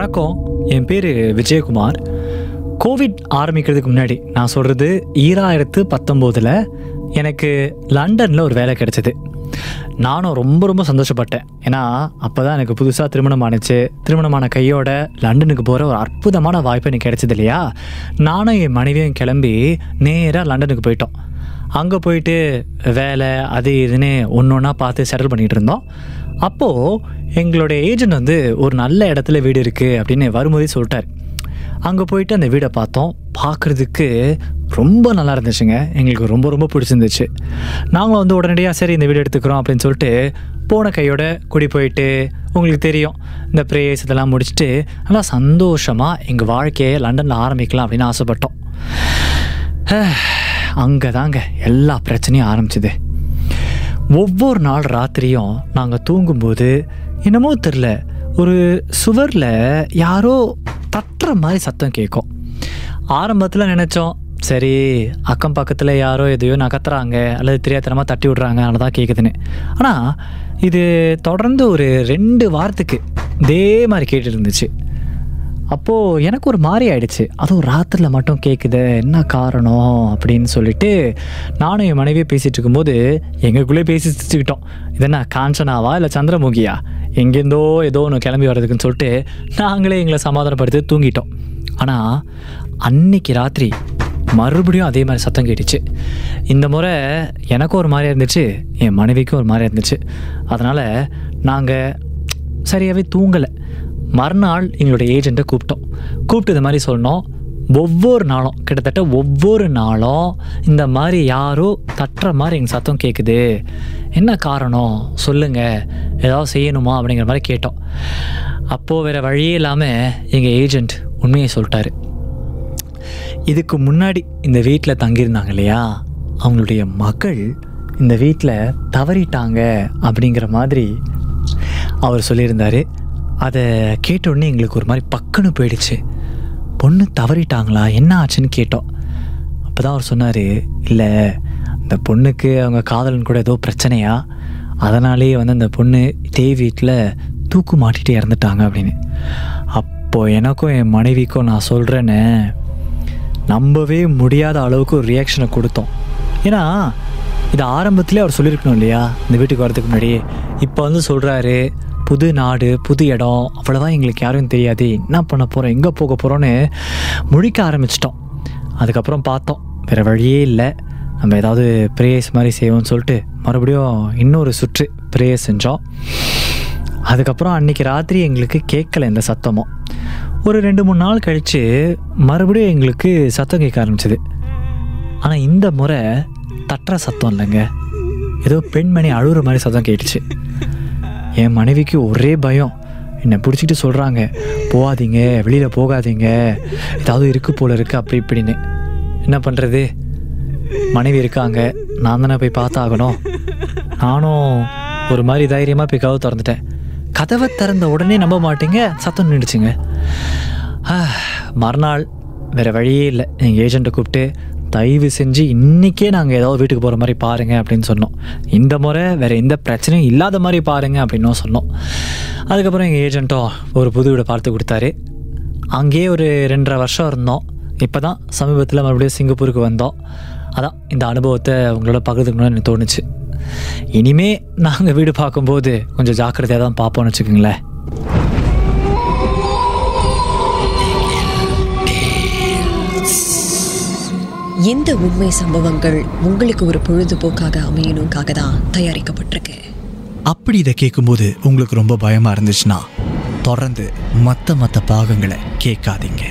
வணக்கம். என் பேர் விஜயகுமார். கோவிட் ஆரம்பிக்கிறதுக்கு முன்னாடி நான் சொல்கிறது ஈராயிரத்து பத்தொம்போதில் எனக்கு லண்டனில் ஒரு வேலை கிடச்சிது. நானும் ரொம்ப ரொம்ப சந்தோஷப்பட்டேன். ஏன்னா அப்போ தான் எனக்கு புதுசாக திருமணம் ஆணுச்சு திருமணமான கையோட லண்டனுக்கு போகிற ஒரு அற்புதமான வாய்ப்பு எனக்கு கிடைச்சது இல்லையா? நானும் என் மனைவியும் கிளம்பி நேராக லண்டனுக்கு போயிட்டோம். அங்கே போயிட்டு வேலை அது இதுன்னு ஒன்று ஒன்றா பார்த்து செட்டில் பண்ணிகிட்டு இருந்தோம். அப்போது எங்களுடைய ஏஜென்ட் வந்து ஒரு நல்ல இடத்துல வீடு இருக்குது அப்படின்னு வரும்போதே சொல்லிட்டார். அங்கே போயிட்டு அந்த வீடை பார்த்தோம். பார்க்குறதுக்கு ரொம்ப நல்லா இருந்துச்சுங்க. எங்களுக்கு ரொம்ப ரொம்ப பிடிச்சிருந்துச்சு. நாங்களும் வந்து உடனடியாக சரி இந்த வீடு எடுத்துக்கிறோம் அப்படின்னு சொல்லிட்டு போன கையோட குடி போயிட்டு உங்களுக்கு தெரியும் இந்த ப்ரேயர்ஸ் இதெல்லாம் முடிச்சுட்டு நல்லா சந்தோஷமாக எங்கள் வாழ்க்கையை லண்டனில் ஆரம்பிக்கலாம் அப்படின்னு ஆசைப்பட்டோம். அங்கே தாங்க எல்லா பிரச்சனையும் ஆரம்பிச்சுது. ஒவ்வொரு நாள் ராத்திரியும் நாங்கள் தூங்கும்போது என்னமோ தெரில ஒரு சுவரில் யாரோ தட்டுற மாதிரி சத்தம் கேட்கும் ஆரம்பத்தில் நினச்சோம் சரி அக்கம் பக்கத்தில் யாரோ எதையோ நகர்த்துறாங்க அல்லது தெரியாதனமாக தட்டி விட்றாங்க அதனால தான் கேட்குதுன்னு ஆனால் இது தொடர்ந்து ஒரு ரெண்டு வாரத்துக்கு இதே மாதிரி கேட்டு இருந்துச்சு. அப்போது எனக்கு ஒரு மாதிரி ஆயிடுச்சு. அதுவும் ராத்திரியில் மட்டும் கேட்குது என்ன காரணம்? அப்படின்னு சொல்லிட்டு நானும் என் மனைவியை பேசிகிட்டு இருக்கும்போது எங்களுக்குள்ளே பேசி சிரிச்சுக்கிட்டோம். இது என்ன காஞ்சனாவா இல்லை சந்திரமுகியா? எங்கேருந்தோ ஏதோ ஒன்று கிளம்பி வர்றதுக்குன்னு சொல்லிட்டு நாங்களே எங்களை சமாதானப்படுத்தி தூங்கிட்டோம். ஆனால் அன்னைக்கு ராத்திரி மறுபடியும் அதே மாதிரி சத்தம் கேட்டுச்சு. இந்த முறை எனக்கும் ஒரு மாதிரியாக இருந்துச்சு என் மனைவிக்கும் ஒரு மாதிரியாக இருந்துச்சு. அதனால் நாங்கள் சரியாகவே தூங்கலை. மறுநாள் எங்களுடைய ஏஜெண்ட்டை கூப்பிட்டோம். கூப்பிட்டு இது மாதிரி சொன்னோம் ஒவ்வொரு நாளும் கிட்டத்தட்ட ஒவ்வொரு நாளும் இந்த மாதிரி யாரோ தட்டுற மாதிரி எங்கள் சத்தம் கேட்குது என்ன காரணம்? சொல்லுங்கள் ஏதாவது செய்யணுமா? அப்படிங்கிற மாதிரி கேட்டோம். அப்போது வேறு வழியே இல்லாமல் எங்கள் ஏஜெண்ட் உண்மையை சொல்லிட்டாரு. இதுக்கு முன்னாடி இந்த வீட்டில் தங்கியிருந்தாங்க இல்லையா? அவங்களுடைய மகள் இந்த வீட்டில் தவறிட்டாங்க அப்படிங்கிற மாதிரி அவர் சொல்லியிருந்தார். அதை கேட்டோடனே எங்களுக்கு ஒரு மாதிரி பக்குன்னு போயிடுச்சு. பொண்ணு தவறிட்டாங்களா? என்ன ஆச்சுன்னு கேட்டோம். அப்போ தான் அவர் சொன்னார் இல்லை அந்த பொண்ணுக்கு அவங்க காதலன் கூட ஏதோ பிரச்சனையா? அதனாலேயே வந்து அந்த பொண்ணு இதே வீட்டில் தூக்கு மாட்டிட்டு இறந்துட்டாங்க அப்படின்னு. அப்போது எனக்கும் என் மனைவிக்கும் நான் சொல்கிறேன்னு நம்பவே முடியாத அளவுக்கு ஒரு ரியாக்ஷனை கொடுத்தோம். ஏன்னா இது ஆரம்பத்திலே அவர் சொல்லியிருக்கணும் இல்லையா? இந்த வீட்டுக்கு வரதுக்கு முன்னாடி. இப்போ வந்து சொல்கிறாரு புது நாடு புது இடம் அவ்வளோவா எங்களுக்கு யாரும் தெரியாது. என்ன பண்ண போகிறோம் எங்கே போக போகிறோன்னு முழிக்க ஆரம்பிச்சிட்டோம். அதுக்கப்புறம் பார்த்தோம். வேறு வழியே இல்லை. நம்ம ஏதாவது ப்ரேயர்ஸ் மாதிரி செய்வோம்னு சொல்லிட்டு மறுபடியும் இன்னொரு சுற்று ப்ரேயர் செஞ்சோம். அதுக்கப்புறம் அன்றைக்கி ராத்திரி எங்களுக்கு கேட்கல இந்த சத்தமும். ஒரு ரெண்டு மூணு நாள் கழித்து மறுபடியும் எங்களுக்கு சத்தம் கேட்க ஆரம்பிச்சிது. ஆனால் இந்த முறை தட்டுற சத்தம் இல்லைங்க. ஏதோ பெண்மணி அழுகிற மாதிரி சத்தம் கேட்டுச்சு. என் மனைவிக்கு ஒரே பயம். என்னை பிடிச்சிட்டு சொல்கிறாங்க போகாதீங்க வெளியில் போகாதீங்க. ஏதாவது இருக்கு போல இருக்கு அப்படி இப்படின்னு. என்ன பண்ணுறது மனைவி இருக்காங்க. நான் தானே போய் பார்த்தாகணும். நானும் ஒரு மாதிரி தைரியமாக போய் கதவு திறந்துட்டேன். கதவை திறந்த உடனே நம்ப மாட்டீங்க சத்தம் நின்றுச்சுங்க மறுநாள் வேறு வழியே இல்லை. எங்கள் ஏஜெண்ட்டை கூப்பிட்டு தயவு செஞ்சு இன்றைக்கே நாங்கள் ஏதாவது வீட்டுக்கு போகிற மாதிரி பாருங்கள் அப்படின்னு சொன்னோம். இந்த முறை வேறு எந்த பிரச்சனையும் இல்லாத மாதிரி பாருங்க அப்படின்னும் சொன்னோம். அதுக்கப்புறம் எங்கள் ஏஜென்ட்டோ ஒரு புது வீடை பார்த்து கொடுத்தாரு. அங்கேயே ஒரு ரெண்டரை வருஷம் இருந்தோம். இப்போ தான் சமீபத்தில் மறுபடியும் சிங்கப்பூருக்கு வந்தோம். அதான் இந்த அனுபவத்தை உங்களோட பகிர்ந்துக்கணும்னு எனக்கு தோணுச்சு. இனிமே நாங்கள் வீடு பார்க்கும்போது கொஞ்சம் ஜாக்கிரதையாக தான் பார்ப்போம்னு வச்சுக்கோங்களேன். இந்த உண்மை சம்பவங்கள் உங்களுக்கு ஒரு பொழுதுபோக்காக அமையணுக்காக தான் தயாரிக்கப்பட்டிருக்கு. அப்படி இதை கேட்கும்போது உங்களுக்கு ரொம்ப பயமா இருந்துச்சுன்னா தொடர்ந்து மற்ற மற்ற பாகங்களை கேட்காதீங்க.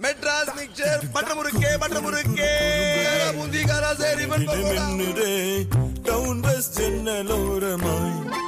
மெட்ராஸ் மிக்சர் பட்ட முறுக்கே பட்ட முறுக்கே முந்திகாரா சரி மின்னுதே டவுன் பஸ் ஜன்னலோரமாய் சிறு